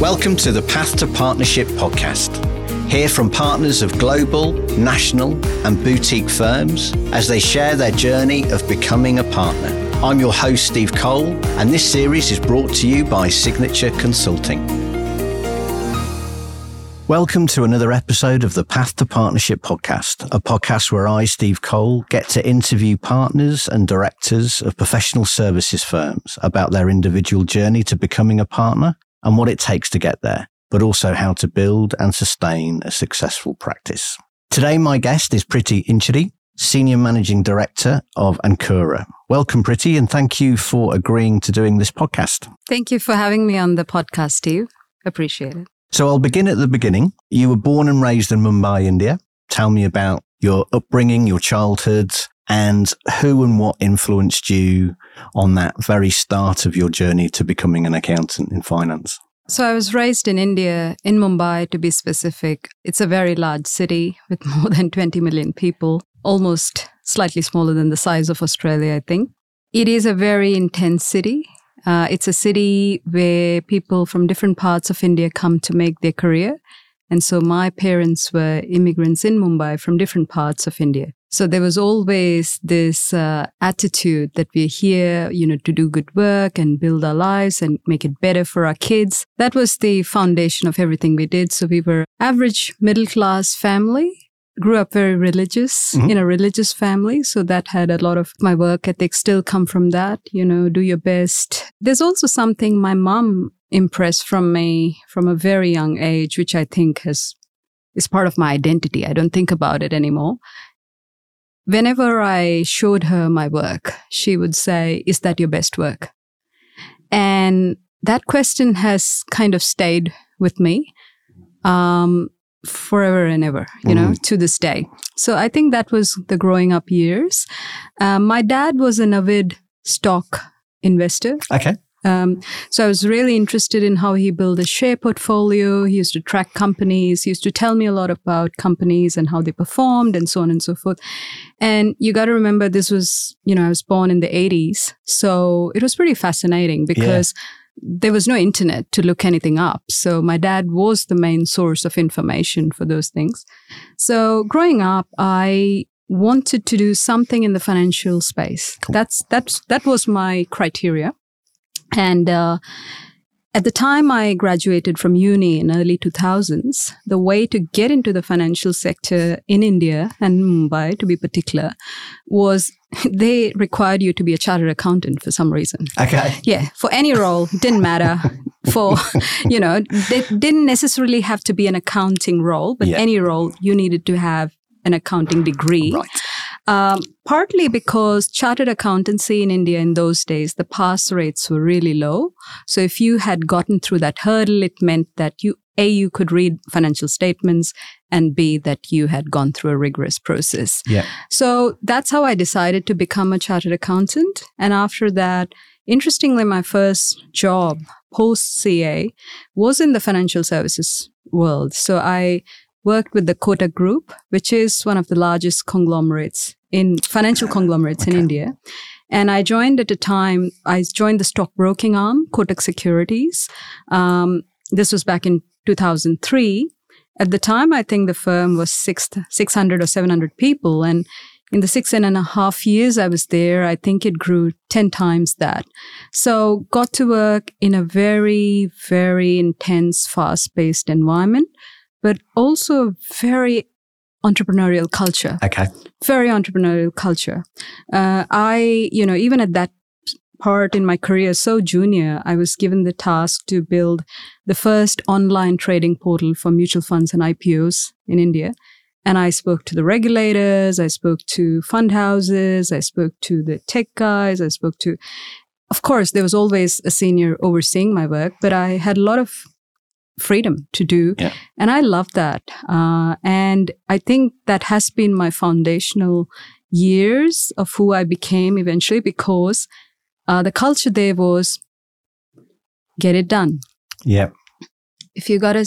Welcome to the Path to Partnership podcast. Hear from partners of global, national, and boutique firms as they share their journey of becoming a partner. I'm your host, Steve Cole, and this series is brought to you by Signature Consulting. Welcome to another episode of the Path to Partnership podcast, a podcast where I, Steve Cole, get to interview partners and directors of professional services firms about their individual journey to becoming a partner and what it takes to get there, but also how to build and sustain a successful practice. Today, my guest is Preeti Inchody, Senior Managing Director of Ankura. Welcome, Preeti, and thank you for agreeing to doing this podcast. Thank you for having me on the podcast, Steve. Appreciate it. So I'll begin at the beginning. You were born and raised in Mumbai, India. Tell me about your upbringing, your childhood, and who and what influenced you on that very start of your journey to becoming an accountant in finance? So I was raised in India, in Mumbai to be specific. It's a very large city with more than 20 million people, almost slightly smaller than the size of Australia, I think. It is a very intense city. Uh, it's a city where people from different parts of India come to make their career. And so my parents were immigrants in Mumbai from different parts of India. So there was always this uh, attitude that we're here, you know, to do good work and build our lives and make it better for our kids. That was the foundation of everything we did. So we were average middle class family. Grew up very religious mm-hmm. in a religious family. So that had a lot of my work ethic still come from that, you know, do your best. There's also something my mom impressed from me from a very young age, which I think has is part of my identity. I don't think about it anymore. Whenever I showed her my work, she would say, Is that your best work? And that question has kind of stayed with me um, forever and ever, you mm. know, to this day. So I think that was the growing up years. Um, my dad was an avid stock investor. Okay. Um, so I was really interested in how he built a share portfolio. He used to track companies. He used to tell me a lot about companies and how they performed and so on and so forth. And you got to remember this was, you know, I was born in the 80s. So it was pretty fascinating because yeah there was no internet to look anything up. So my dad was the main source of information for those things. So growing up, I wanted to do something in the financial space. Cool. That's that's that was my criteria. And uh, at the time I graduated from uni in early 2000s, the way to get into the financial sector in India and Mumbai, to be particular, was they required you to be a chartered accountant for some reason. Okay. Yeah, for any role, didn't matter. For, you know, they didn't necessarily have to be an accounting role, but yeah. any role you needed to have an accounting degree. Right. Um, partly because chartered accountancy in India in those days, the pass rates were really low. So if you had gotten through that hurdle, it meant that you, A, you could read financial statements and B, that you had gone through a rigorous process. Yeah. So that's how I decided to become a chartered accountant. And after that, interestingly, my first job post CA was in the financial services world. So I worked with the Kotak Group, which is one of the largest conglomerates in financial conglomerates okay. in India. And I joined at a time, I joined the stockbroking arm, Kotak Securities. Um, this was back in 2003. At the time, I think the firm was six, 600 or 700 people. And in the six and a half years I was there, I think it grew 10 times that. So got to work in a very, very intense, fast paced environment, but also a very entrepreneurial culture. Okay. Very entrepreneurial culture. Uh, I, you know, even at that part in my career, so junior, I was given the task to build the first online trading portal for mutual funds and IPOs in India. And I spoke to the regulators, I spoke to fund houses, I spoke to the tech guys, I spoke to, of course, there was always a senior overseeing my work, but I had a lot of freedom to do. Yeah. And I love that. Uh, and I think that has been my foundational years of who I became eventually because uh, the culture there was get it done. Yeah. If you got a,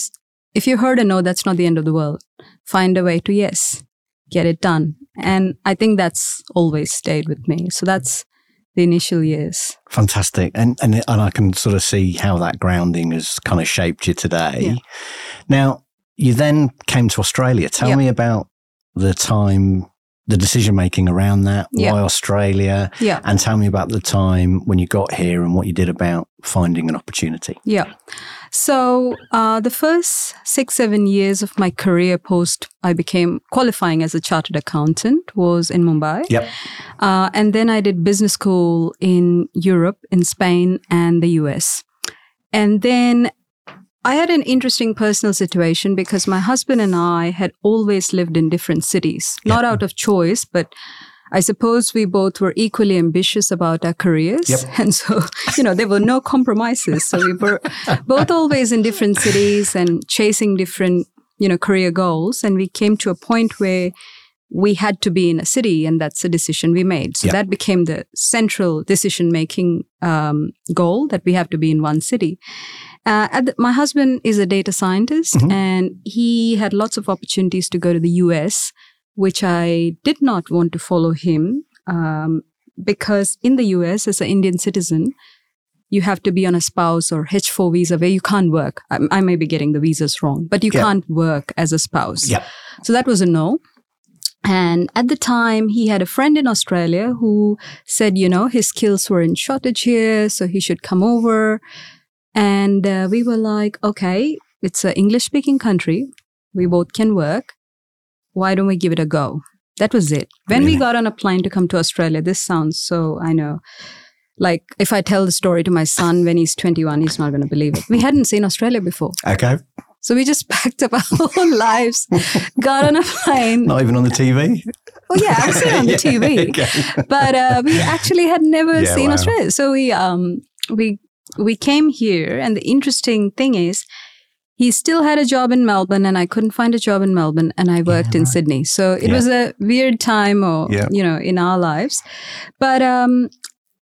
if you heard a no, that's not the end of the world. Find a way to yes, get it done. And I think that's always stayed with me. So that's the initial years. Fantastic. And, and, and I can sort of see how that grounding has kind of shaped you today. Yeah. Now, you then came to Australia. Tell Yep. me about the time, the decision making around that. Why Australia? Yeah. And tell me about the time when you got here and what you did about finding an opportunity. Yeah. So uh, the first six, seven years of my career post I became qualifying as a chartered accountant was in Mumbai. Yep. Uh, and then I did business school in Europe, in Spain, and the US. And then I had an interesting personal situation because my husband and I had always lived in different cities, not out of choice, but I suppose we both were equally ambitious about our careers. Yep. And so, you know, there were no compromises. So we were both always in different cities and chasing different, you know, career goals. And we came to a point where we had to be in a city, and that's a decision we made. So Yeah. that became the central decision making um, goal that we have to be in one city. Uh, at the, my husband is a data scientist, Mhm. and he had lots of opportunities to go to the US, which I did not want to follow him um, because in the US, as an Indian citizen, you have to be on a spouse or H4 visa where you can't work. I, I may be getting the visas wrong, but you Yeah. can't work as a spouse. Yep. So that was a no. And at the time, he had a friend in Australia who said, you know, his skills were in shortage here, so he should come over. And uh, we were like, okay, it's an English speaking country. We both can work. Why don't we give it a go? That was it. When Really? we got on a plane to come to Australia, this sounds so, I know. Like if I tell the story to my son when he's 21, he's not going to believe it. We hadn't seen Australia before. Okay. So we just packed up our whole lives, got on a plane. Not even on the TV? Oh yeah, I've seen it on the Yeah, TV, okay. but uh, we actually had never Yeah, seen wow. Australia. So we um we we came here, and the interesting thing is, he still had a job in Melbourne, and I couldn't find a job in Melbourne, and I worked in right. Sydney. So it Yeah. was a weird time, or Yeah. you know, in our lives. But um,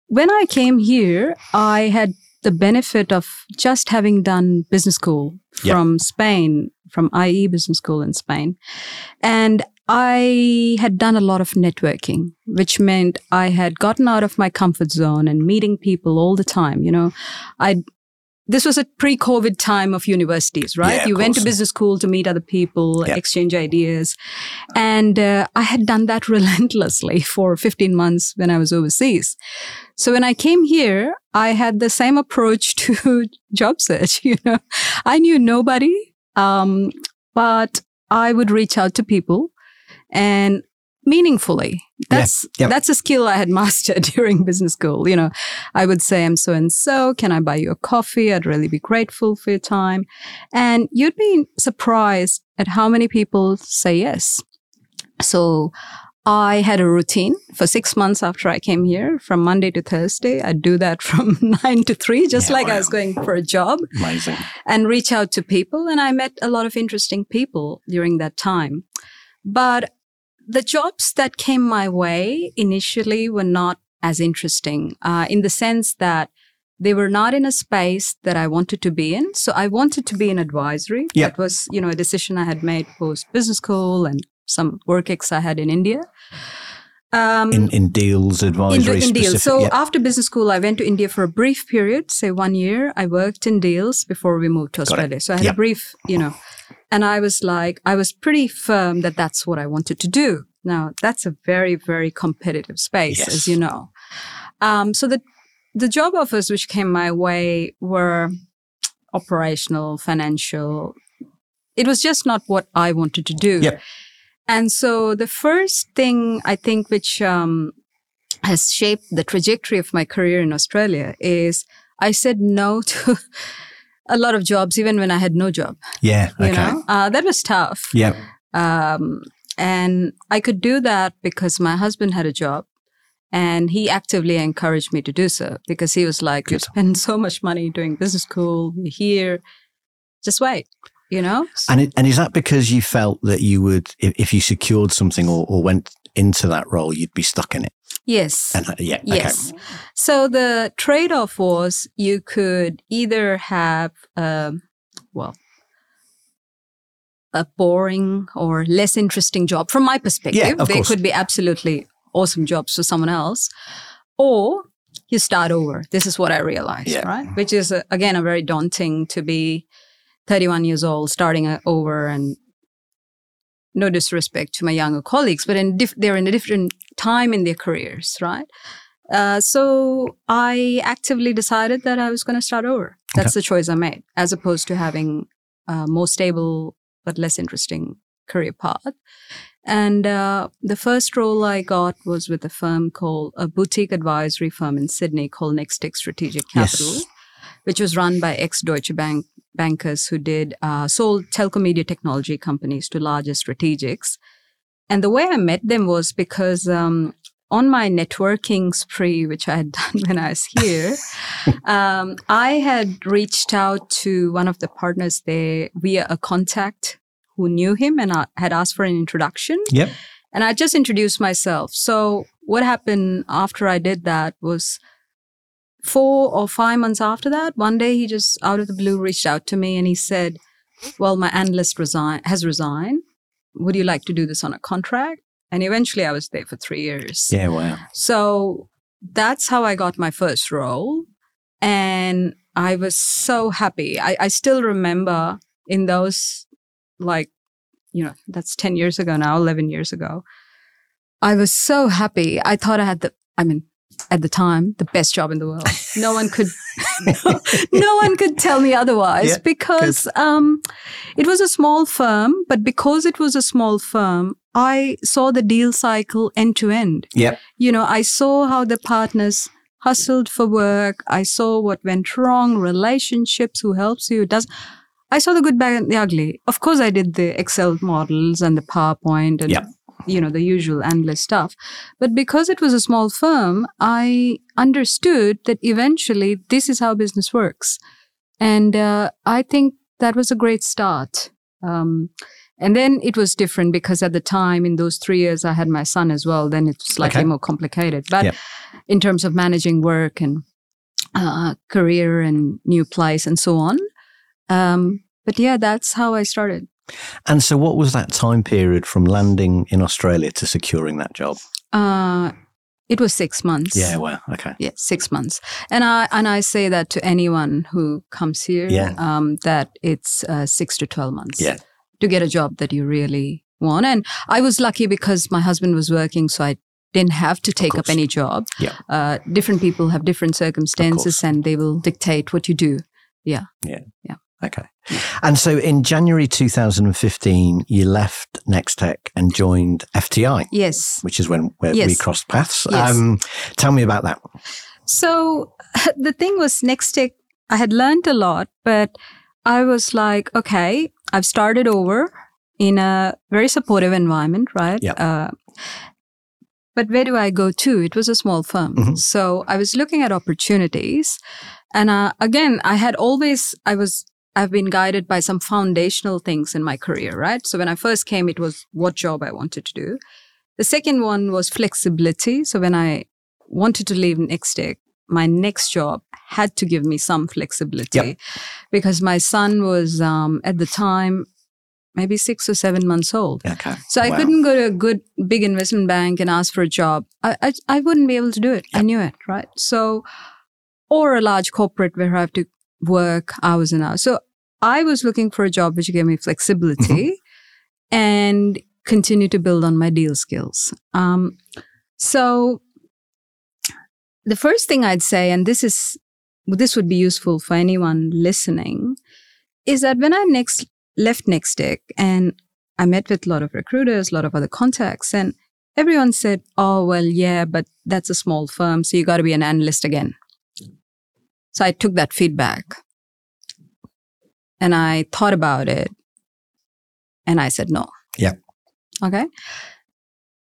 when I came here, I had the benefit of just having done business school Yeah. from Spain, from IE Business School in Spain. And I had done a lot of networking, which meant I had gotten out of my comfort zone and meeting people all the time. You know, I this was a pre-COVID time of universities, right? Yeah, you went to business school to meet other people, Yeah. exchange ideas, and uh, I had done that relentlessly for 15 months when I was overseas. So when I came here, I had the same approach to job search. You know, I knew nobody, um, but I would reach out to people and meaningfully. That's yep. that's a skill I had mastered during business school. You know, I would say, "I'm so and so. Can I buy you a coffee? I'd really be grateful for your time." And you'd be surprised at how many people say yes. So I had a routine for six months after I came here, from Monday to Thursday. I'd do that from nine to three, just Yeah, like I was going for a job Amazing. and reach out to people. And I met a lot of interesting people during that time. But the jobs that came my way initially were not as interesting uh, in the sense that they were not in a space that I wanted to be in. So I wanted to be in advisory. Yeah. That was, you know, a decision I had made post business school and some work ex I had in India. Um, In, in deals, in, advisory, the, in deals. So yeah. after business school, I went to India for a brief period, say one year. I worked in deals before we moved to. Australia. So I had Yeah. a brief, you know, and I was like, I was pretty firm that that's what I wanted to do. Now that's a very, very competitive space, Yes. as you know. Um, so the the job offers which came my way were operational, financial. It was just not what I wanted to do. Yep. And so the first thing I think which um, has shaped the trajectory of my career in Australia is I said no to a lot of jobs, even when I had no job. yeah. You Okay. know, uh, that was tough. Yeah. Um, and I could do that because my husband had a job. And he actively encouraged me to do so because he was like, You spend so much money doing business school, you're here, just wait, you know? And it, and is that because you felt that you would, if, if you secured something or, or went into that role, you'd be stuck in it? Yes. And uh, yeah. okay. Yes. So the trade off was you could either have, um, well, a boring or less interesting job from my perspective. Yeah, of they course. could be absolutely awesome jobs for someone else. Or you start over. This is what I realized, Yeah. right? Which is, uh, again, a very daunting to be 31 years old, starting uh, over and no disrespect to my younger colleagues, but in diff- they're in a different time in their careers, right? Uh, so I actively decided that I was going to start over. That's the choice I made, as opposed to having a more stable but less interesting career path. And uh, the first role I got was with a firm called a boutique advisory firm in Sydney called Nextec Strategic Yes. Capital, which was run by ex Deutsche Bank bankers who did uh, sold telco media technology companies to larger strategics. And the way I met them was because um, on my networking spree, which I had done when I was here, um, I had reached out to one of the partners there via a contact who knew him and I had asked for an introduction. Yep. And I just introduced myself. So what happened after I did that was four or five months after that, one day he just out of the blue reached out to me and he said, Well, my analyst resign has resigned. Would you like to do this on a contract? And eventually I was there for three years. Yeah. Wow. So that's how I got my first role. And I was so happy. I, I still remember in those, like, you know, that's 10 years ago now, 11 years ago. I was so happy. I thought I had the, I mean, at the time, the best job in the world. No one could, no, one could tell me otherwise Yeah, because um, it was a small firm. But because it was a small firm, I saw the deal cycle end to end Yep. you know, I saw how the partners hustled for work. I saw what went wrong, relationships, who helps you, does. I saw the good, bad, and the ugly. Of course, I did the Excel models and the PowerPoint and, Yep. You know, the usual endless stuff. But because it was a small firm, I understood that eventually this is how business works. And uh, I think that was a great start. Um, and then it was different because at the time, in those three years, I had my son as well. Then it's slightly Okay. more complicated. But Yep. in terms of managing work and uh, career and new place and so on. Um, but yeah, that's how I started. And so, what was that time period from landing in Australia to securing that job? Uh, it was six months. Yeah. well, Okay. Yeah, six months. And I and I say that to anyone who comes here. Yeah. Um, that it's uh, six to twelve months. Yeah. To get a job that you really want, and I was lucky because my husband was working, so I didn't have to take up any job. Yeah. Uh, different people have different circumstances, and they will dictate what you do. Okay. And so, in January 2015, you left Nextech and joined FTI, Yes. which is when where we Yes. crossed paths. Yes. Um, tell me about that. So the thing was, Nextech, I had learned a lot, but I was like, okay, I've started over in a very supportive environment, right? Yep. Uh, but where do I go to? It was a small firm. Mhm. So I was looking at opportunities. And uh, again, I had always, I was, I've been guided by some foundational things in my career, right? So when I first came, it was what job I wanted to do. The second one was flexibility. So when I wanted to leave Nextech, my next job had to give me some flexibility Yep. because my son was um, at the time maybe six or seven months old. Okay. So I Wow. couldn't go to a good big investment bank and ask for a job. I, I, I wouldn't be able to do it. I knew it, right? So, or a large corporate where I have to work hours and hours. So I was looking for a job which gave me flexibility and continue to build on my deal skills. Um, so the first thing I'd say, and this is this would be useful for anyone listening, is that when I next left Nextech and I met with a lot of recruiters, a lot of other contacts, and everyone said, "Oh, well, yeah, but that's a small firm, so you got to be an analyst again." So I took that feedback and I thought about it, and I said no. Yeah. Okay.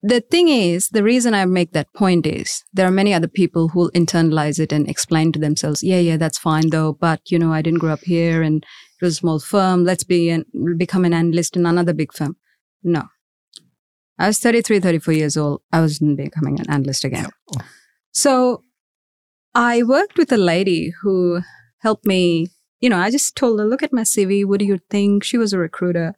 The thing is, the reason I make that point is there are many other people who will internalize it and explain to themselves, yeah, yeah, that's fine though, but you know, I didn't grow up here and it was a small firm. Let's be an, become an analyst in another big firm. No. I was 33, 34 years old. I wasn't becoming an analyst again. So I worked with a lady who helped me. You know, I just told her, look at my CV. What do you think? She was a recruiter.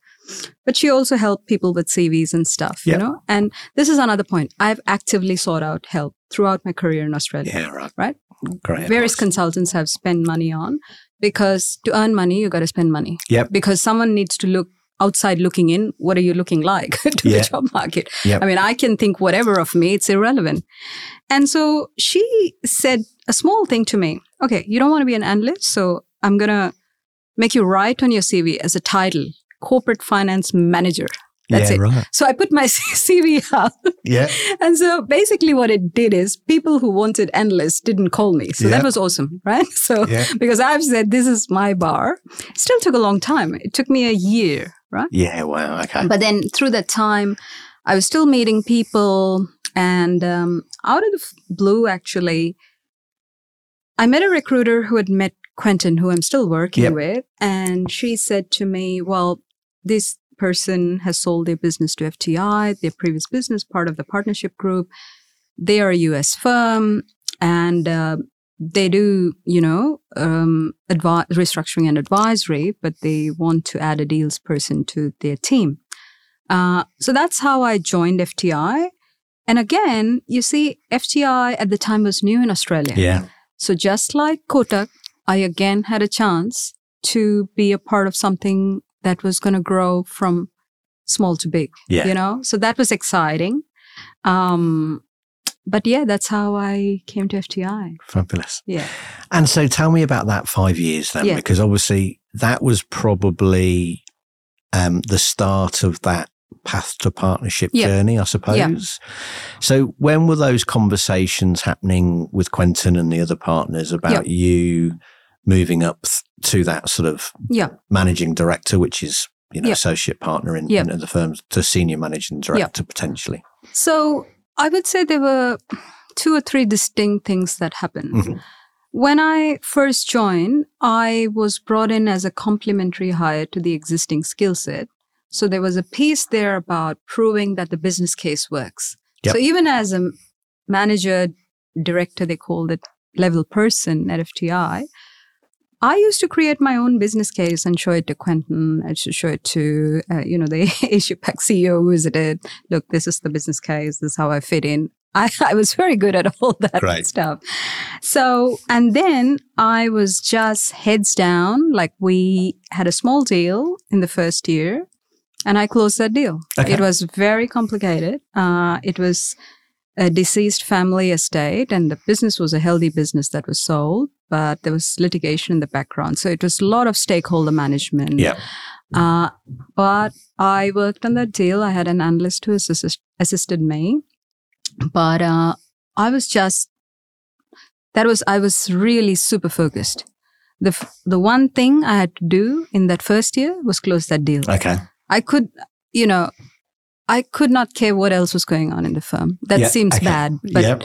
but she also helped people with CVs and stuff, Yep. you know? And this is another point. I've actively sought out help throughout my career in Australia. Yeah, right. Right? Great. Various consultants have spent money on because to earn money, you got to spend money. Yep. Because someone needs to look outside looking in. What are you looking like to Yeah. the job market? Yep. I mean, I can think whatever of me, it's irrelevant. And so she said a small thing to me. Okay, you don't want to be an analyst, so I'm going to make you write on your CV as a title, corporate finance manager. That's yeah, it. right. So I put my CV up. Yeah. And so basically what it did is people who wanted analysts didn't call me. So Yeah. that was awesome, right? So Yeah. because I've said this is my bar, still took a long time. It took me a year, right? Yeah. Wow. Okay. But then through that time, I was still meeting people. And um, out of the blue, actually, I met a recruiter who had met Quentin, who I'm still working Yep. with. And she said to me, Well, this person has sold their business to FTI, their previous business, part of the partnership group. They are a US firm and uh, they do, you know, um, advi- restructuring and advisory, but they want to add a deals person to their team. Uh, so that's how I joined FTI. And again, you see, FTI at the time was new in Australia. yeah. So just like Kotak, I again had a chance to be a part of something that was going to grow from small to big. Yeah. You know, so that was exciting. Um, but yeah, that's how I came to FTI. Fabulous. Yeah. And so tell me about that five years then, Yeah. because obviously that was probably um, the start of that path to partnership Yeah. journey, I suppose. So when were those conversations happening with Quentin and the other partners about you moving up to that sort of Yeah. managing director, which is, you know, Yeah. associate partner in, Yeah. in the firm to senior managing director potentially? So I would say there were two or three distinct things that happened. Mhm. When I first joined, I was brought in as a complementary hire to the existing skill set. So there was a piece there about proving that the business case works. Yep. So even as a manager, director, they called it level person at FTI, I used to create my own business case and show it to Quentin. I to show it to, uh, you know, the Asia Pac CEO who visited. Look, this is the business case. This is how I fit in. I, I was very good at all that Great. stuff. So, and then I was just heads down. Like we had a small deal in the first year and I closed that deal. Okay. It was very complicated. Uh, it was a deceased family estate and the business was a healthy business that was sold, but there was litigation in the background. So it was a lot of stakeholder management. Yeah. Uh, but I worked on that deal. I had an analyst who assist, assisted me, but uh, I was just that was I was really super focused. The f- the one thing I had to do in that first year was close that deal. Okay. I could, you know, I could not care what else was going on in the firm. That Yeah, seems bad, but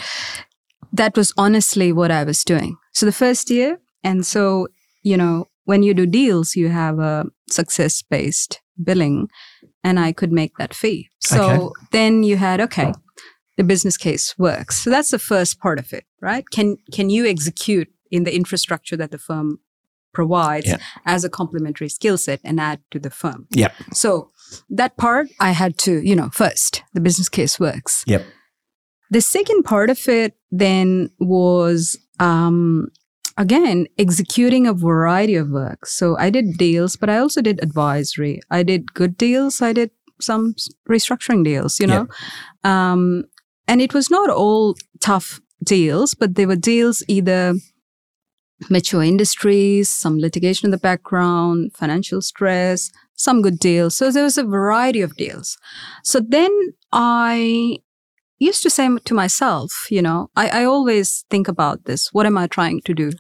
that was honestly what I was doing. So the first year, and so, you know, when you do deals, you have a success based billing, and I could make that fee. So Okay. then you had, okay, the business case works. So that's the first part of it, right? Can, can you execute in the infrastructure that the firm provides Yeah. as a complementary skill set and add to the firm? Yep. So that part I had to, you know, first, the business case works. Yep. The second part of it then was, um, again, executing a variety of work. So I did deals, but I also did advisory. I did good deals. I did some restructuring deals, you know. Um, and it was not all tough deals, but they were deals either mature industries, some litigation in the background, financial stress, some good deals. So there was a variety of deals. So then I used to say to myself, you know, I, I always think about this. What am I trying to do?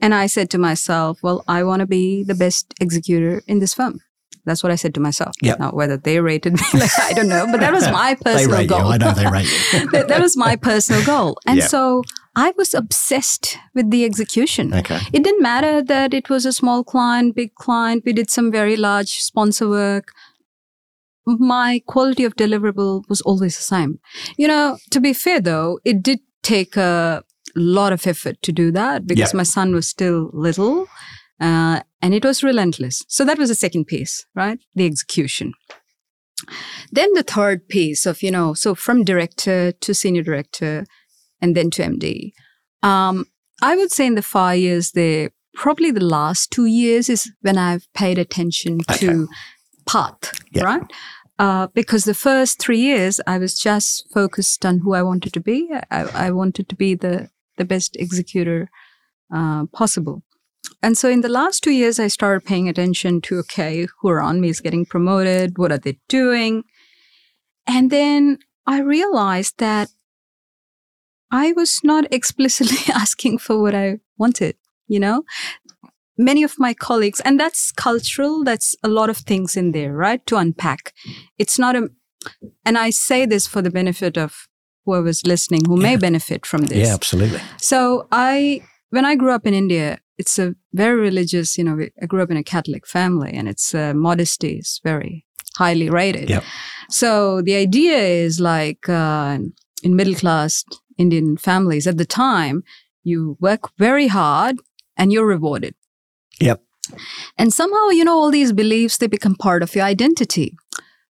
And I said to myself, well, I want to be the best executor in this firm. That's what I said to myself. Yep. Now, whether they rated me, like, I don't know, but that was my They personal rate goal. you. I know they rate you. that, that was my personal goal. And Yeah. so I was obsessed with the execution. Okay. It didn't matter that it was a small client, big client. We did some very large sponsor work. My quality of deliverable was always the same. You know, to be fair though, it did take a lot of effort to do that because Yeah. my son was still little. Uh, and it was relentless. So that was the second piece, right? The execution. Then the third piece of, you know, so from director to senior director and then to MD. Um, I would say in the five years there, probably the last two years is when I've paid attention Okay. to path, Yeah. right? Uh, because the first three years I was just focused on who I wanted to be. I, I wanted to be the the best executor uh, possible. And so in the last two years, I started paying attention to okay, who around me is getting promoted? What are they doing? And then I realized that I was not explicitly asking for what I wanted, you know? Many of my colleagues, and that's cultural, that's a lot of things in there, right? To unpack. It's not a, and I say this for the benefit of whoever's listening who may benefit from this. Yeah, absolutely. So I, when I grew up in India, it's a very religious, you know, I grew up in a Catholic family and it's uh, modesty is very highly rated. Yep. So the idea is like uh, in middle class Indian families at the time, you work very hard and you're rewarded. Yep. And somehow, you know, all these beliefs, they become part of your identity.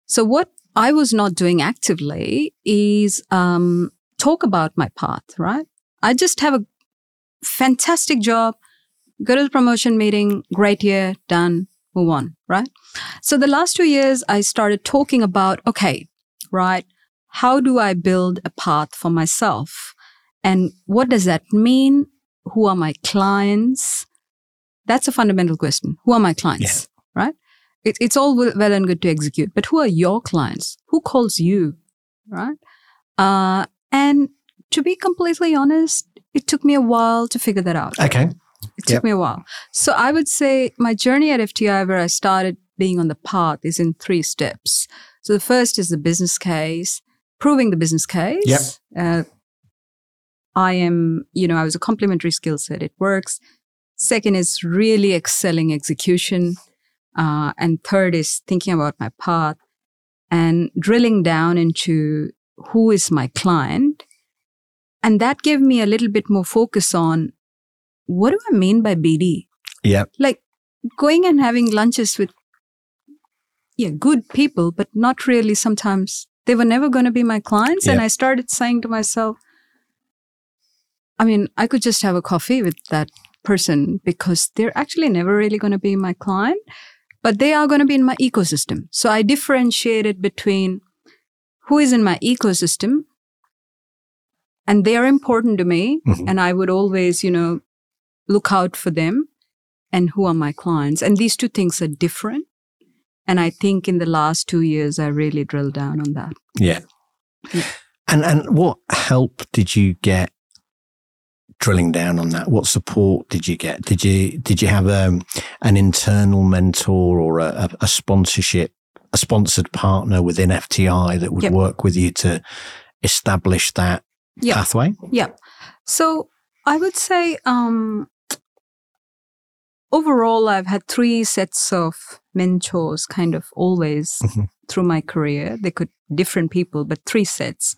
So what I was not doing actively is um, talk about my path, right? I just have a fantastic job, go to the promotion meeting, great year, done, move on, right? So the last two years, I started talking about, okay, right, how do I build a path for myself? And what does that mean? Who are my clients? That's a fundamental question. Who are my clients? Right? It, it's all well well and good to execute, but who are your clients? Who calls you? Right? Uh, and to be completely honest, it took me a while to figure that out. Okay. It took Yep. me a while. So I would say my journey at FTI, where I started being on the path, is in three steps. So the first is the business case, proving the business case. Yep. Uh, I am, you know, I was a complementary skill set. It works. Second is really excelling execution. Uh, and third is thinking about my path and drilling down into who is my client. And that gave me a little bit more focus on what do I mean by BD? Yep. Like going and having lunches with, yeah, good people, but not really sometimes. They were never going to be my clients. And I started saying to myself, I mean, I could just have a coffee with that person because they're actually never really going to be my client, but they are going to be in my ecosystem. So I differentiated between who is in my ecosystem and they are important to me. Mhm. And I would always, you know, look out for them and who are my clients. And these two things are different. And I think in the last two years, I really drilled down on that. Yeah. Yeah. And and what help did you get drilling down on that? What support did you get? Did you did you have um, an internal mentor or a, a, sponsorship, a sponsored partner within FTI that would Yep. work with you to establish that Yeah. pathway? Yeah. So I would say um, overall, I've had three sets of mentors kind of always Mhm. through my career. They could different people, but three sets.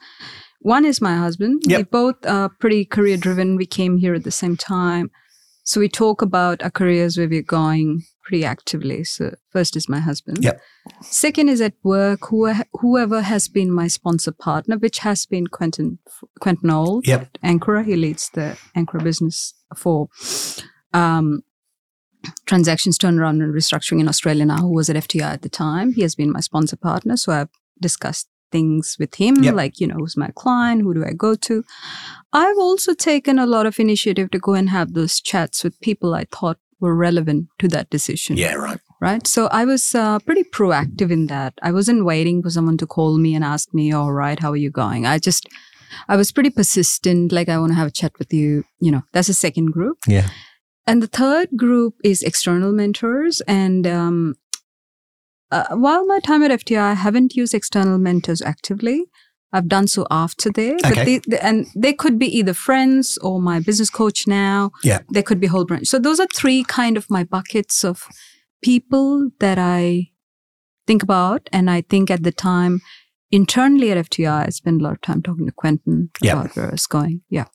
One is my husband. Yep. We both are pretty career driven. We came here at the same time. So we talk about our careers where we're going pretty actively. So first is my husband. Yep. Second is at work, who, whoever has been my sponsor partner, which has been Quentin Quentin Olde Yep. at Ankura. He leads the Ankura business for um, transactions turnaround and restructuring in Australia now, who was at FTI at the time. He has been my sponsor partner. So I've discussed things with him, Yep. like, you know, who's my client? Who do I go to? I've also taken a lot of initiative to go and have those chats with people I thought were relevant to that decision Yeah, right. right? So I was uh, pretty proactive in that. I wasn't waiting for someone to call me and ask me, all right, how are you going? I just, I was pretty persistent. Like, I want to have a chat with you. You know, that's a second group. Yeah. And the third group is external mentors. And um, uh, while my time at FTI, I haven't used external mentors actively. I've done so after there, but Okay. they, they- and they could be either friends or my business coach now. Yeah. they could be whole branch. So those are three kind of my buckets of people that I think about. And I think at the time, internally at FTI, I spent a lot of time talking to Quentin Yeah. about where I was going. Yeah.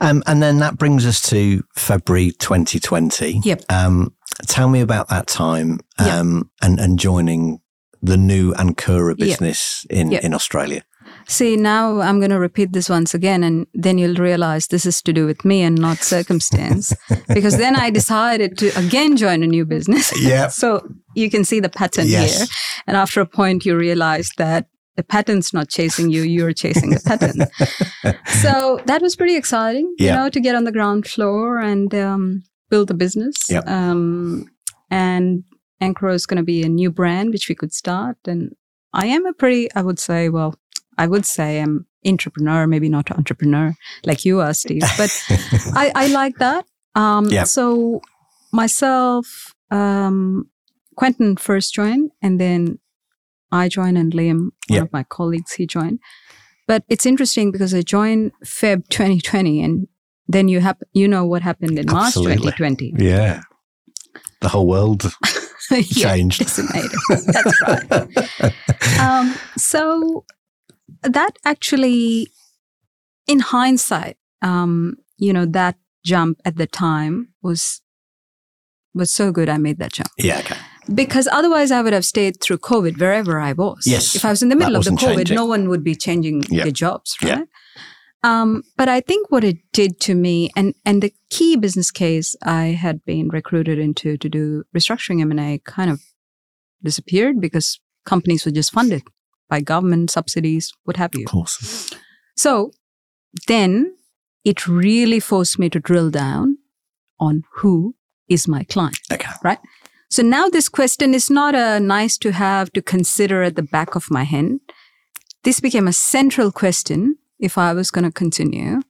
Um, and then that brings us to February 2020. Yep. Um, tell me about that time Yep. um, and, and joining the new Ankura Yep. business in, Yep. in Australia. See, now I'm going to repeat this once again, and then you'll realize this is to do with me and not circumstance. because then I decided to again join a new business. Yeah. so you can see the pattern Yes. here. And after a point, you realize that the pattern's not chasing you, you're chasing the pattern. so that was pretty exciting, Yeah. you know, to get on the ground floor and um, build a business. Yep. Um, and Ankura is going to be a new brand which we could start. And I am a pretty, I would say, well, I would say I'm entrepreneur, maybe not entrepreneur like you are, Steve, but I, I like that. Um, Yep. So myself, um, Quentin first joined, and then I joined, and Liam, one Yep. of my colleagues, he joined. But it's interesting because I joined Feb 2020, and then you hap- you know what happened in Absolutely. March 2020. Yeah. The whole world yeah, changed. decimated. That's right. um, so that actually, in hindsight, um, you know, that jump at the time was was so good. I made that jump yeah. Okay. Because otherwise I would have stayed through COVID wherever I was. Yes, if I was in the middle of the COVID, changing. no one would be changing Yeah. their jobs, right? Um, but I think what it did to me, and and the key business case I had been recruited into to do restructuring M and A, kind of disappeared because companies were just funded by government subsidies, what have you. Of course. So then it really forced me to drill down on who is my client. Okay. So now this question is not a nice to have to consider at the back of my head. This became a central question if I was going to continue.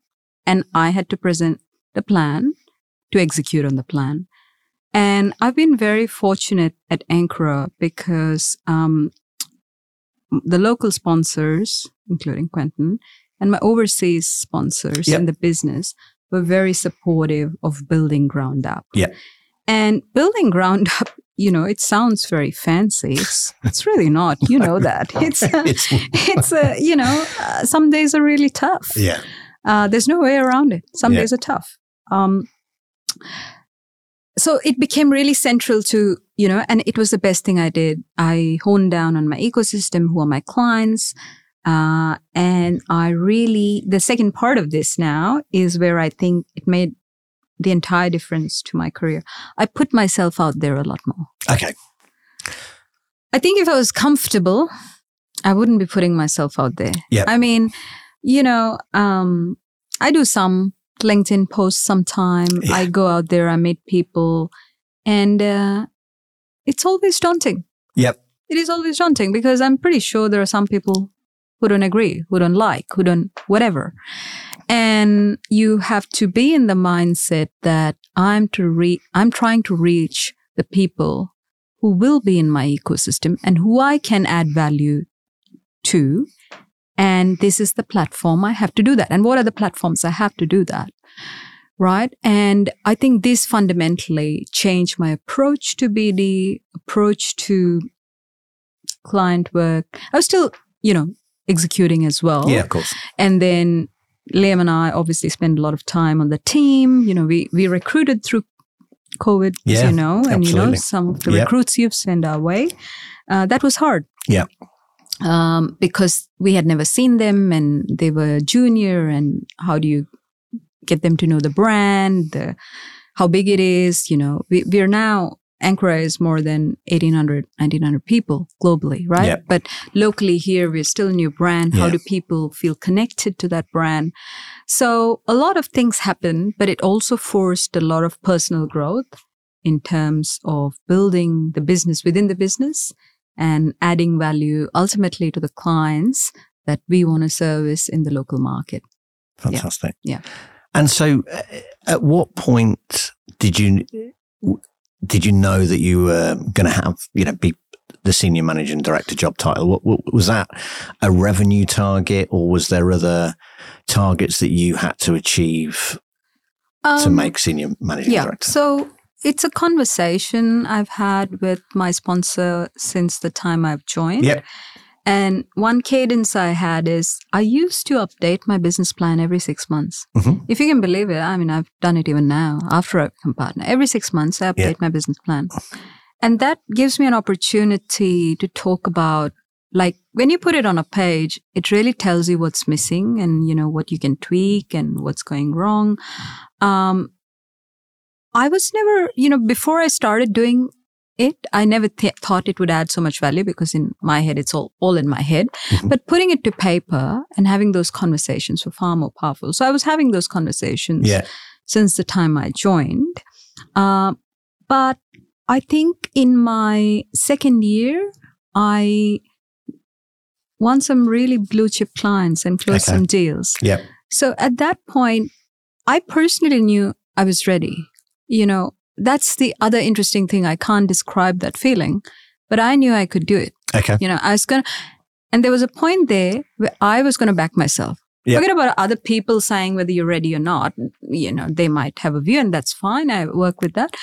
And I had to present the plan to execute on the plan. And I've been very fortunate at Ankura because um, the local sponsors, including Quentin, and my overseas sponsors Yep. in the business were very supportive of building ground up. Yep. And building ground up, you know, it sounds very fancy. It's it's really not. You know that. It's uh, It's- it's uh, you know, uh, some days are really tough. yeah. Uh, there's no way around it. Some Yeah. days are tough. Um, so it became really central to, you know, and it was the best thing I did. I honed down on my ecosystem, who are my clients. Uh, and I really, the second part of this now is where I think it made the entire difference to my career. I put myself out there a lot more. Okay. I think if I was comfortable, I wouldn't be putting myself out there. Yep. I mean, you know, um, I do some LinkedIn posts sometime. Yeah. I go out there, I meet people, and uh, it's always daunting. Yep. It is always daunting because I'm pretty sure there are some people who don't agree, who don't like, who don't whatever. And you have to be in the mindset that I'm to re- I'm trying to reach the people who will be in my ecosystem and who I can add value to. And this is the platform I have to do that. And what are the platforms I have to do that? Right. And I think this fundamentally changed my approach to BD, approach to client work. I was still, you know, executing as well. Yeah, of course. And then Liam and I obviously spend a lot of time on the team. You know, we we recruited through COVID, as Yeah, you know, and you know some of the Yep. recruits you've sent our way. Uh, that was hard. Yeah. Um, because we had never seen them and they were junior, and how do you get them to know the brand, the how big it is? You know, we, we are now Ankura is more than 1,800, 1,900 people globally, right? Yep. But locally here, we're still a new brand. How Yeah. do people feel connected to that brand? So a lot of things happened, but it also forced a lot of personal growth in terms of building the business within the business and adding value ultimately to the clients that we want to service in the local market. Fantastic. Yeah. And so, uh, at what point did you did you know that you were going to have you know be the senior managing director job title? What, what was that a revenue target, or was there other targets that you had to achieve to Um, make senior managing yeah. director? So it's a conversation I've had with my sponsor since the time I've joined. Yep. And one cadence I had is I used to update my business plan every six months. Mhm. If you can believe it, I mean, I've done it even now after I become partner. Every six months, I update Yeah. my business plan. And that gives me an opportunity to talk about, like, when you put it on a page, it really tells you what's missing and, you know, what you can tweak and what's going wrong. Um, I was never, you know, before I started doing it, I never th- thought it would add so much value because in my head, it's all, all in my head. Mhm. But putting it to paper and having those conversations were far more powerful. So I was having those conversations Yeah. since the time I joined. Uh, but I think in my second year, I won some really blue chip clients and closed Okay. some deals. Yep. So at that point, I personally knew I was ready. You know, that's the other interesting thing. I can't describe that feeling, but I knew I could do it. Okay. You know, I was going to, and there was a point there where I was going to back myself. Yeah. Forget about other people saying whether you're ready or not. You know, they might have a view and that's fine. I work with that.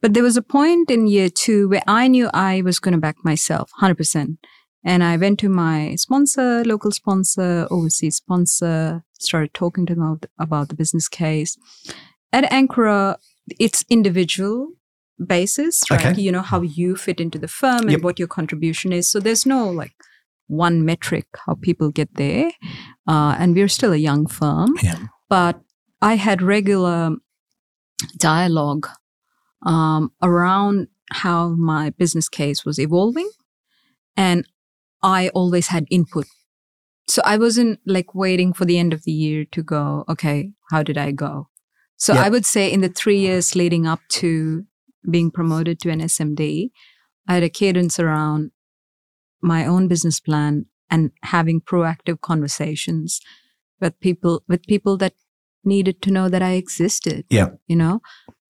But there was a point in year two where I knew I was going to back myself 100%. And I went to my sponsor, local sponsor, overseas sponsor, started talking to them about the business case. At Ankura, it's individual basis, right? Okay. You know, how you fit into the firm and Yep. what your contribution is. So there's no like one metric how people get there. Uh, and we're still a young firm. Yeah. But I had regular dialogue um, around how my business case was evolving. And I always had input. So I wasn't like waiting for the end of the year to go, okay, how did I go? So Yeah. I would say in the three years leading up to being promoted to an SMD, I had a cadence around my own business plan and having proactive conversations with people with people that needed to know that I existed. Yeah. You know?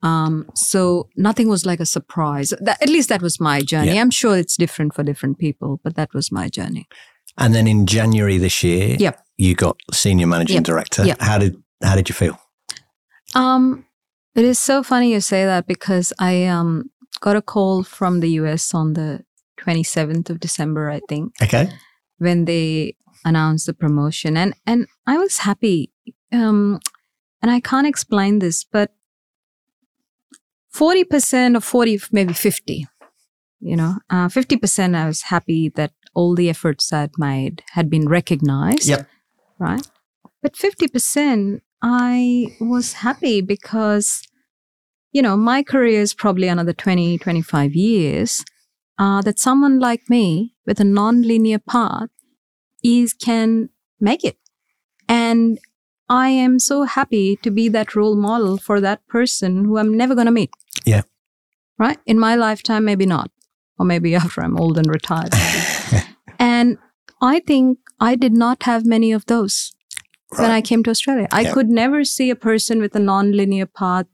Um, so nothing was like a surprise. That, at least that was my journey. Yeah. I'm sure it's different for different people, but that was my journey. And then in January this year, Yep. you got senior managing Yep. director. Yep. How did how did you feel? Um, it is so funny you say that because I um got a call from the US on the 27th of December, I think, Okay. when they announced the promotion, and and I was happy. Um, and I can't explain this, but 40% or 40, maybe 50, you know, uh, 50% I was happy that all the efforts I'd made had been recognized. Yep. Right. But 50%, I was happy because, you know, my career is probably another 20, 25 years. Uh, that someone like me with a non-linear path is can make it. And I am so happy to be that role model for that person who I'm never going to meet. Yeah. Right? In my lifetime, maybe not. Or maybe after I'm old and retired. and I think I did not have many of those when I came to Australia. I Yeah. could never see a person with a non-linear path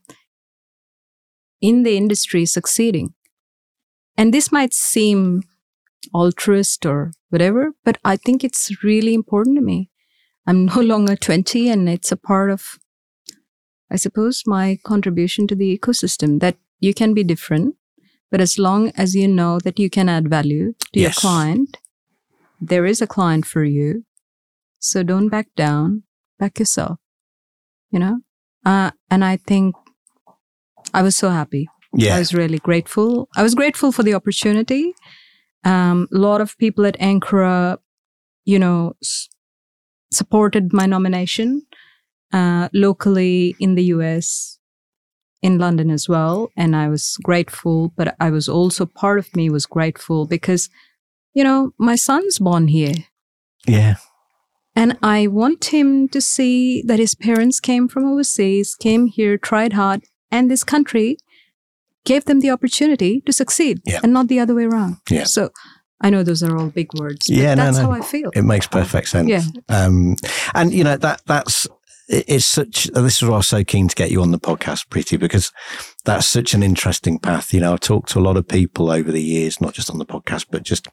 in the industry succeeding. And this might seem altruist or whatever, but I think it's really important to me. I'm no longer 20 and it's a part of, I suppose, my contribution to the ecosystem that you can be different, but as long as you know that you can add value to your client, there is a client for you. So don't back down, back yourself, you know? Uh, and I think I was so happy. Yeah. I was really grateful. I was grateful for the opportunity. Um, a lot of people at Ankura, you know, s- supported my nomination uh, locally in the US, in London as well. And I was grateful, but I was also part of me was grateful because, you know, my son's born here. Yeah. And I want him to see that his parents came from overseas, came here, tried hard, and this country gave them the opportunity to succeed Yeah. and not the other way around. Yeah. So I know those are all big words. But Yeah, no, that's no. how I feel. It makes perfect sense. Yeah. Um, and you know that that's it's such. This is why I was so keen to get you on the podcast, Preeti, because that's such an interesting path. You know, I've talked to a lot of people over the years, not just on the podcast, but just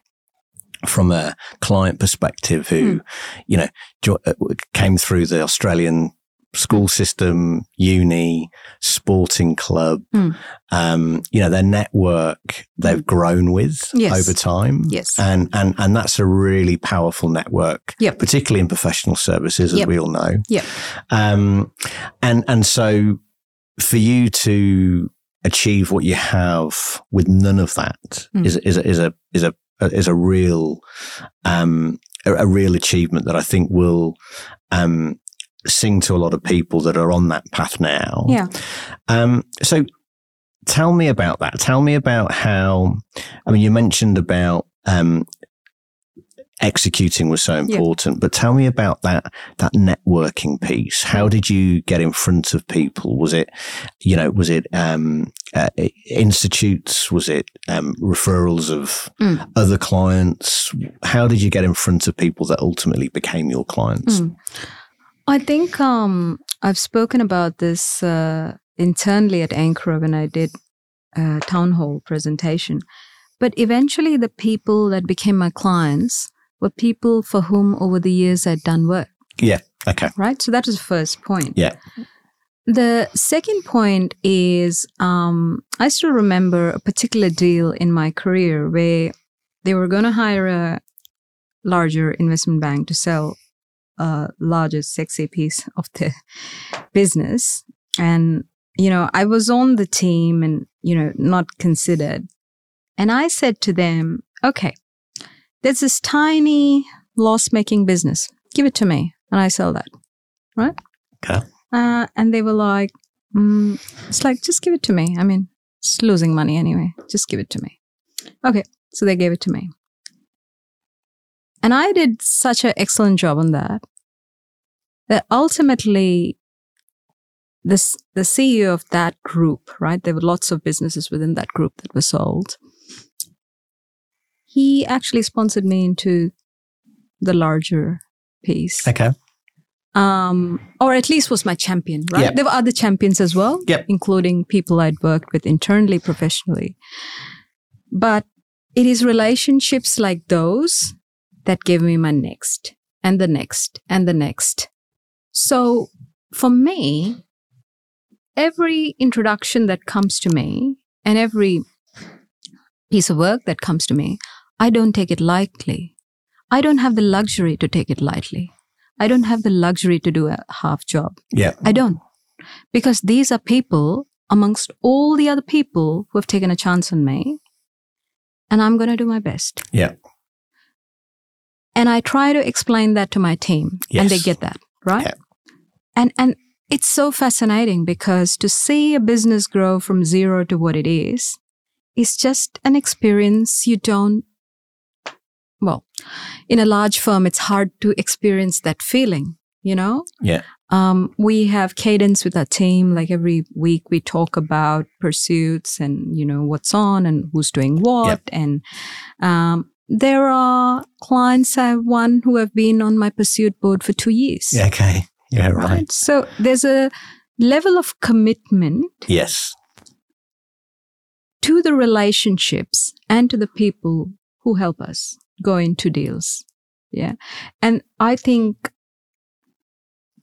from a client perspective, who Hmm. you know jo- uh, came through the Australian school system, uni, sporting club, Mm. um, you know, their network they've grown with Yes. over time. Yes. And, and, and that's a really powerful network, Yep. particularly in professional services, as Yep. we all know. Yep. Um, and, and so for you to achieve what you have with none of that Mm. is is a, is a, is a, is a real, um, a, a real achievement that I think will, um, sing to a lot of people that are on that path now. Yeah. Um, so tell me about that. Tell me about how, I mean, you mentioned about, um, executing was so important, but tell me about that, that networking piece. How did you get in front of people? Was it, you know, was it, um, uh, institutes? Was it, um, referrals of Mm. other clients? How did you get in front of people that ultimately became your clients? Mm. I think um, I've spoken about this uh, internally at Ankura when I did a town hall presentation. But eventually, the people that became my clients were people for whom over the years I'd done work, Yeah. Okay. right? So that was the first point. Yeah. The second point is um, I still remember a particular deal in my career where they were going to hire a larger investment bank to sell a larger, sexy piece of the business. And, you know, I was on the team and, you know, not considered. And I said to them, okay, there's this tiny loss making business. Give it to me and I sell that. Right? Okay. Uh, and they were like, mm, it's like, just give it to me. I mean, it's losing money anyway. Just give it to me. Okay. So they gave it to me. And I did such an excellent job on that that ultimately this the CEO of that group, right? There were lots of businesses within that group that were sold. He actually sponsored me into the larger piece Okay. um, or at least was my champion, right? Yep. There were other champions as well, Yep. including people I'd worked with internally, professionally. But it is relationships like those that gave me my next and the next and the next. So for me, every introduction that comes to me and every piece of work that comes to me, I don't take it lightly. I don't have the luxury to take it lightly. I don't have the luxury to do a half job. Yeah. I don't. Because these are people amongst all the other people who have taken a chance on me. And I'm going to do my best. Yeah. And I try to explain that to my team and they get that, right? Yeah. And and it's so fascinating because to see a business grow from zero to what it is is just an experience you don't well, in a large firm it's hard to experience that feeling, you know? Yeah. Um, we have cadence with our team. Like every week, we talk about pursuits and you know what's on and who's doing what. And um, there are clients I've won who have been on my pursuit board for two years. Yeah. Okay. Yeah. Right. So there's a level of commitment Yes. To the relationships and to the people who help us go into deals. Yeah. And I think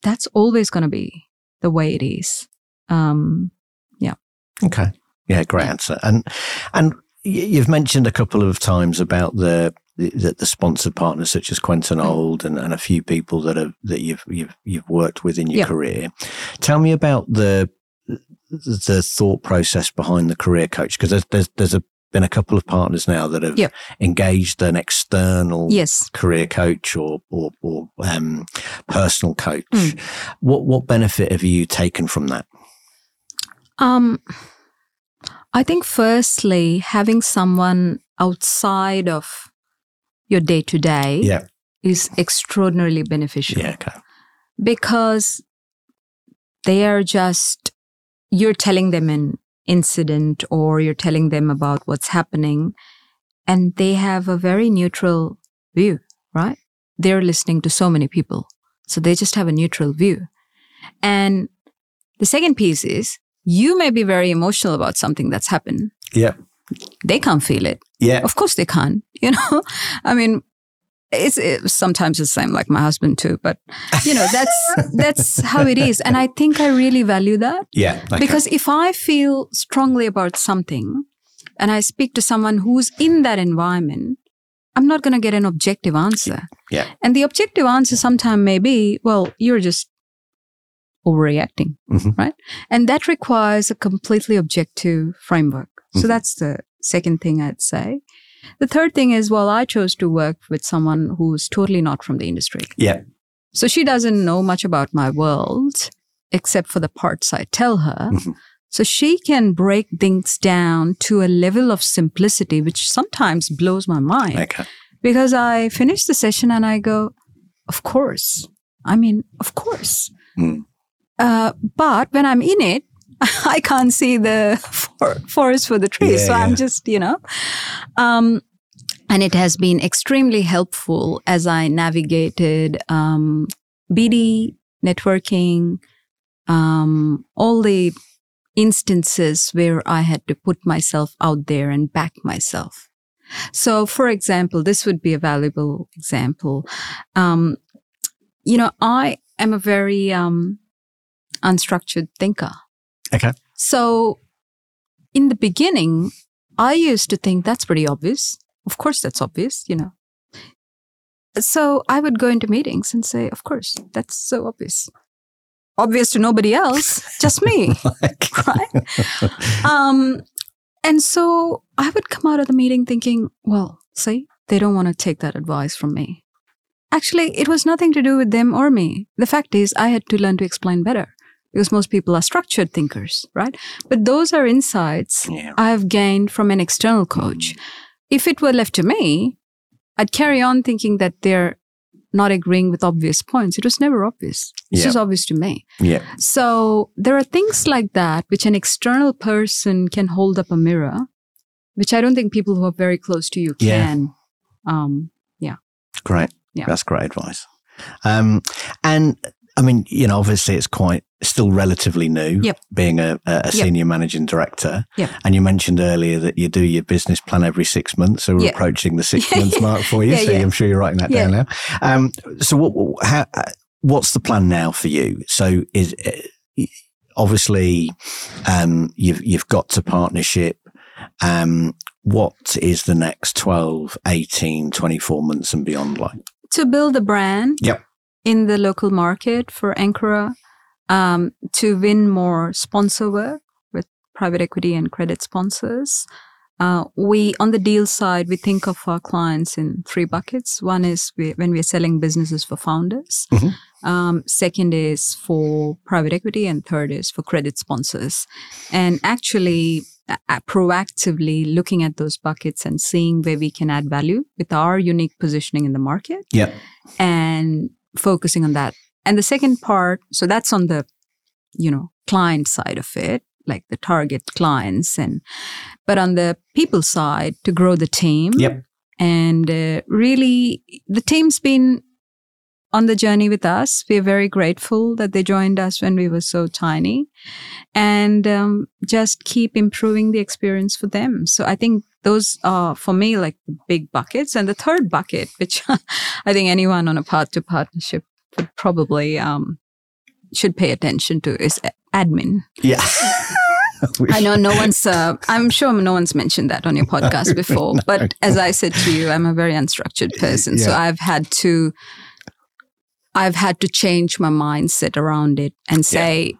that's always going to be the way it is. Um, yeah. Okay. Yeah, great answer. And and you've mentioned a couple of times about the the, the sponsored partners such as Quentin Mm. Olde and, and a few people that have that you've you've you've worked with in your career. Tell me about the the thought process behind the career coach because there's there's there's a, been a couple of partners now that have Yeah. engaged an external yes. career coach or or, or um, personal coach. Mm. What what benefit have you taken from that? Um, I think firstly, having someone outside of your day to day is extraordinarily beneficial. Yeah. Okay. because they are just you're telling them an incident or you're telling them about what's happening and they have a very neutral view right? They're listening to so many people so they just have a neutral view. And the second piece is you may be very emotional about something that's happened. Yeah. they can't feel it. Yeah. of course they can't you know? I mean it's it, sometimes it's the same like my husband too but you know that's that's how it is and i think i really value that Yeah. okay. because if i feel strongly about something and i speak to someone who's in that environment i'm not going to get an objective answer Yeah. and the objective answer sometime may be well you're just overreacting Mhm. right and that requires a completely objective framework so Mhm. that's the second thing i'd say the third thing is well i chose to work with someone who's totally not from the industry Yeah. so she doesn't know much about my world except for the parts I tell her. Mhm. So she can break things down to a level of simplicity, which sometimes blows my mind Okay. because I finish the session and I go, Of course. I mean, of course. Mm. Uh, but when I'm in it, I can't see the for- forest for the trees. Yeah, so I'm just, you know. Um, and it has been extremely helpful as I navigated um, BD, networking, um, all the instances where I had to put myself out there and back myself. So, for example, this would be a valuable example. Um, you know, I am a very um, unstructured thinker. Okay. So, in the beginning, I used to think that's pretty obvious. Of course, that's obvious, you know. So I would go into meetings and say, of course, that's so obvious. Obvious to nobody else, just me, right? Um, and so I would come out of the meeting thinking, well, see, they don't want to take that advice from me. Actually, it was nothing to do with them or me. The fact is, I had to learn to explain better because most people are structured thinkers, right? But those are insights yeah. I have gained from an external coach. If it were left to me, I'd carry on thinking that they're not agreeing with obvious points. It was never obvious. It's Yeah. just obvious to me. Yeah. So there are things like that which an external person can hold up a mirror, which I don't think people who are very close to you Yeah. can. Um, yeah. Great. Yeah. That's great advice. Um, and I mean, you know, obviously it's quite still relatively new Yep. being a, a a Yep. senior managing director. Yep. And you mentioned earlier that you do your business plan every six months. So we're Yeah. approaching the six months mark for you. Yeah, so yeah. I'm sure you're writing that down now. Um, so what, how, what's the plan now for you? So is, uh, obviously, um, you've, you've got to partnership. Um, what is the next 12, 18, 24 months and beyond like? to build a brand Yep. In the local market for Ankura, um, to win more sponsor work with private equity and credit sponsors. Uh, we on the deal side, we think of our clients in three buckets. One is we, when we're selling businesses for founders. Mhm. Um, second is for private equity, and third is for credit sponsors. And actually, uh, proactively looking at those buckets and seeing where we can add value with our unique positioning in the market Yeah. and focusing on that. And the second part, so that's on the, you know, client side of it, like the target clients and, but on the people side to grow the team. Yep. And uh, really, the team's been on the journey with us. We're very grateful that they joined us when we were so tiny and um, just keep improving the experience for them. So I think those are for me like the big buckets. And the third bucket, which I think anyone on a path to partnership would probably um, should pay attention to is admin. Yeah. I know no one's, uh, I'm sure no one's mentioned that on your podcast before, No. but as I said to you, I'm a very unstructured person. So I've had to, I've had to change my mindset around it and say,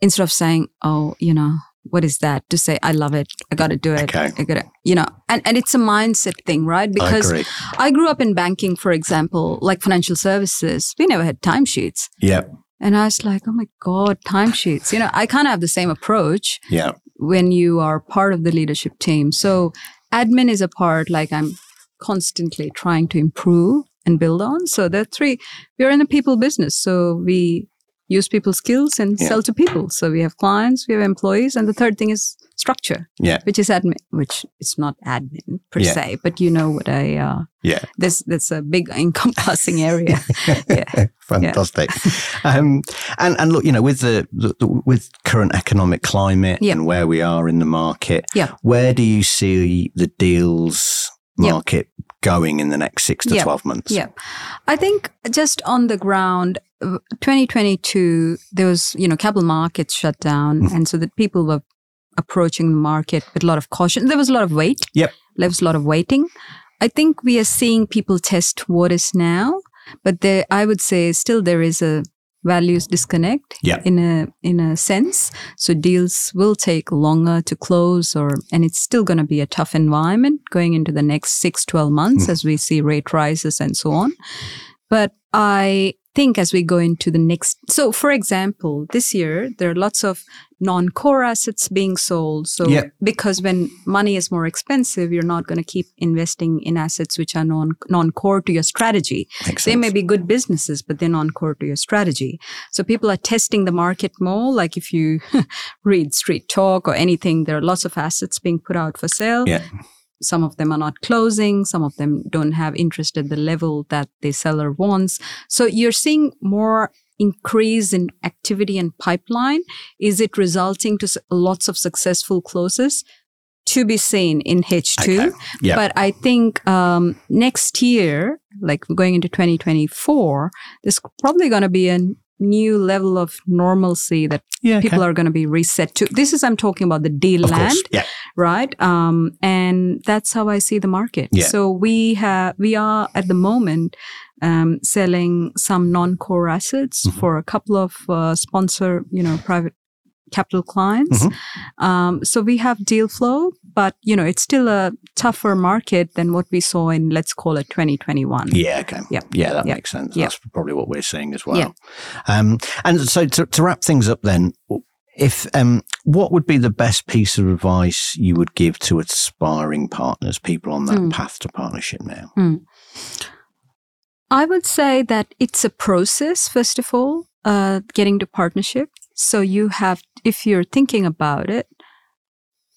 instead of saying, oh, you know, what is that? To say, I love it. I got to do it. Okay. I got to, you know, and, and it's a mindset thing, right? I Because agree. I grew up in banking, for example, like financial services. We never had timesheets. Yeah. And I was like, oh my God, timesheets. You know, I kind of have the same approach Yeah. when you are part of the leadership team. So admin is a part like I'm constantly trying to improve and build on. So there are three. We're in a people business. So we use people's skills and Yeah. sell to people. So we have clients, we have employees. And the third thing is structure, Yeah. which is admin, which is not admin per Yeah. se, but you know what I, uh, Yeah. this, that's a big encompassing area. Yeah. Fantastic. Um, and and look, you know, with the, the, the with current economic climate Yeah. and where we are in the market, Yeah. where do you see the deals Yeah. market going in the next six to Yeah. 12 months? Yeah. I think just on the ground, uh, 2022, there was, you know, capital markets shut down. Mhm. And so that people were approaching the market with a lot of caution. There was a lot of wait. Yep. There was a lot of waiting. I think we are seeing people test waters now, but there, I would say still there is a values disconnect Yeah. in a in a sense so deals will take longer to close or and it's still going to be a tough environment going into the next 6 12 months Mhm. as we see rate rises and so on but i think as we go into the next so for example this year there are lots of non-core assets being sold so Yeah. because when money is more expensive you're not going to keep investing in assets which are non non-core to your strategy Makes they sense. may be good businesses, but they're non-core to your strategy. So people are testing the market more. Like if you read Street Talk or anything, there are lots of assets being put out for sale. Yeah. Some of them are not closing. Some of them don't have interest at the level that the seller wants. So you're seeing more increase in activity and pipeline. Is it resulting to lots of successful closes? To be seen in H2. Okay. Yeah. But I think um, next year, like going into 2024, there's probably going to be a new level of normalcy that yeah. people are going to be reset to. This is, I'm talking about the deal of land. Yeah. right? Um, and that's how I see the market. Yeah. So we have, we are at the moment um, selling some non-core assets Mhm. for a couple of uh, sponsor, you know, private capital clients. Mhm. Um, so we have deal flow, but you know, it's still a tougher market than what we saw in, let's call it 2021. Yeah. Okay. Yep. Yeah, that Yep. makes sense. Yep. That's probably what we're seeing as well. Yeah. Um, and so to, to wrap things up, then, if um, what would be the best piece of advice you would give to aspiring partners, people on that Hmm. path to partnership now? I would say that it's a process, first of all, uh, getting to partnership. So you have, if you're thinking about it,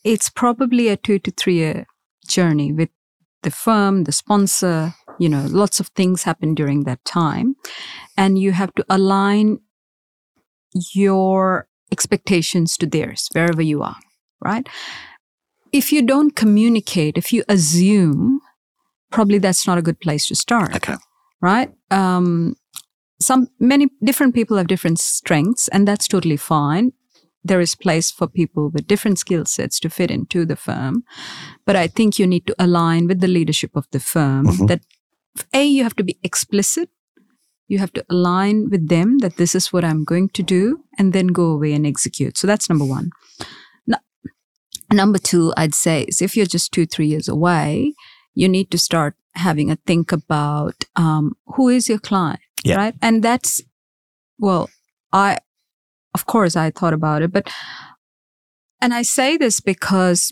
it's probably a two to three year journey with the firm, the sponsor, you know, lots of things happen during that time. And you have to align your expectations to theirs wherever you are, right? If you don't communicate, if you assume, probably that's not a good place to start Okay. right? Um, some many different people have different strengths, and that's totally fine. There is place for people with different skill sets to fit into the firm, but I think you need to align with the leadership of the firm. Mhm. That a you have to be explicit. You have to align with them that this is what I'm going to do, and then go away and execute. So that's number one. Nu- Number two, I'd say is if you're just two, three years away, you need to start having a think about um, who is your client, Yeah. right? And that's, well, I, of course, I thought about it, but, and I say this because,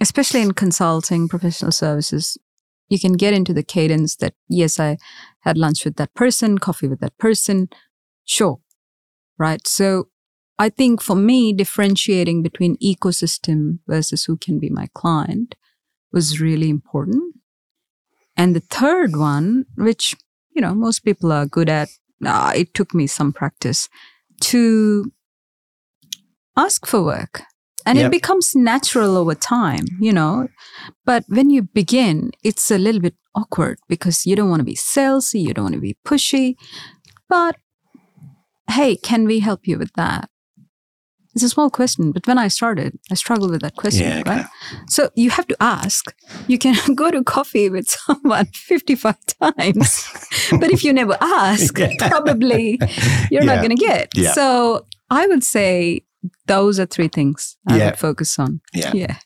especially in consulting, professional services, you can get into the cadence that, yes, I had lunch with that person, coffee with that person, sure, right? So I think for me, differentiating between ecosystem versus who can be my client was really important. And the third one, which, you know, most people are good at, uh, it took me some practice to ask for work. And Yep. it becomes natural over time, you know. But when you begin, it's a little bit awkward because you don't want to be salesy, you don't want to be pushy. But hey, can we help you with that? It's a small question, but when I started, I struggled with that question, Yeah, okay. right? So you have to ask. You can go to coffee with someone 55 times, but if you never ask, Yeah. probably you're Yeah. not going to get. So I would say those are three things I would focus on. Yeah. Yeah.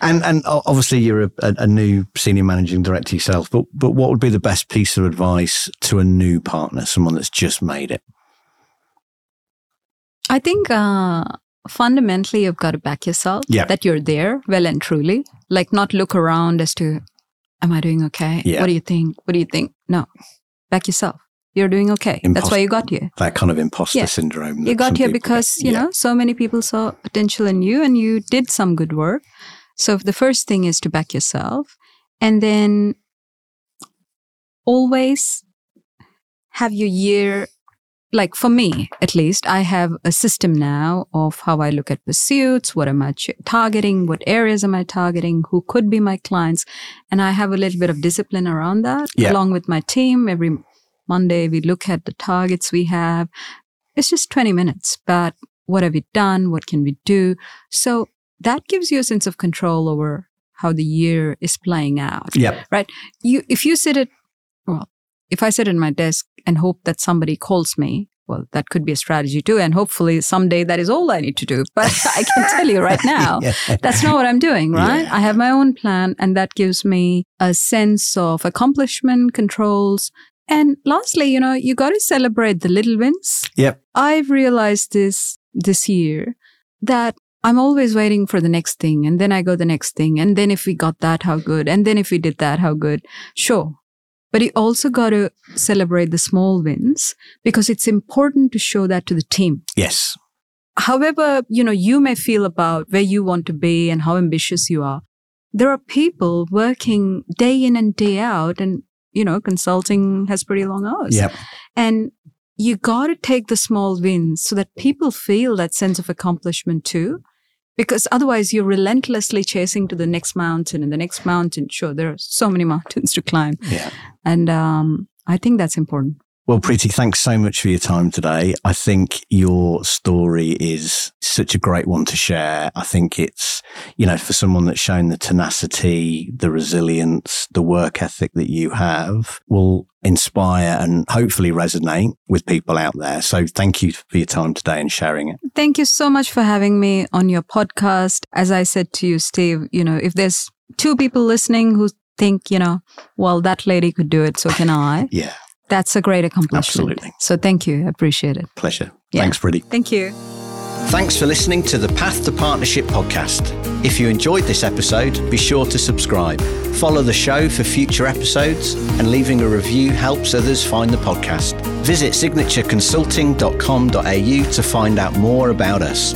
And and obviously you're a, a, a new senior managing director yourself, but but what would be the best piece of advice to a new partner, someone that's just made it? I think uh, fundamentally you've got to back yourself Yeah. that you're there well and truly. Like not look around as to, am I doing okay? Yeah. What do you think? What do you think? No, back yourself. You're doing okay. That's why you got here. That kind of imposter Yeah. syndrome. You got here because, get. you know, so many people saw potential in you and you did some good work. So the first thing is to back yourself and then always have your year like for me at least, I have a system now of how I look at pursuits, what am I ch- targeting, what areas am I targeting, who could be my clients. And I have a little bit of discipline around that Yeah. along with my team. Every Monday, we look at the targets we have. It's just 20 minutes, but what have we done? What can we do? So that gives you a sense of control over how the year is playing out Yep. you if you sit at if i sit at my desk and hope that somebody calls me well that could be a strategy too and hopefully someday that is all i need to do but i can tell you right now Yeah. that's not what i'm doing right Yeah. i have my own plan and that gives me a sense of accomplishment controls and lastly you know you got to celebrate the little wins Yep. i've realized this this year that I'm always waiting for the next thing. And then I go the next thing. And then if we got that, how good? And then if we did that, how good? Sure. But you also got to celebrate the small wins because it's important to show that to the team. Yes. However, you know, you may feel about where you want to be and how ambitious you are. There are people working day in and day out and, you know, consulting has pretty long hours. Yep. And you got to take the small wins so that people feel that sense of accomplishment too. Because otherwise you're relentlessly chasing to the next mountain and the next mountain. Sure, there are so many mountains to climb. Yeah. And um, I think that's important. Well, Preeti, thanks so much for your time today. I think your story is such a great one to share. I think it's, you know, for someone that's shown the tenacity, the resilience, the work ethic that you have will inspire and hopefully resonate with people out there. So thank you for your time today and sharing it. Thank you so much for having me on your podcast. As I said to you, Steve, you know, if there's two people listening who think, you know, well, that lady could do it, so can I. Yeah. That's a great accomplishment. Absolutely. So thank you. I appreciate it. Pleasure. Yeah. Thanks, Preeti. Thank you. Thanks for listening to the Path to Partnership podcast. If you enjoyed this episode, be sure to subscribe. Follow the show for future episodes, and leaving a review helps others find the podcast. Visit signatureconsulting.com.au to find out more about us.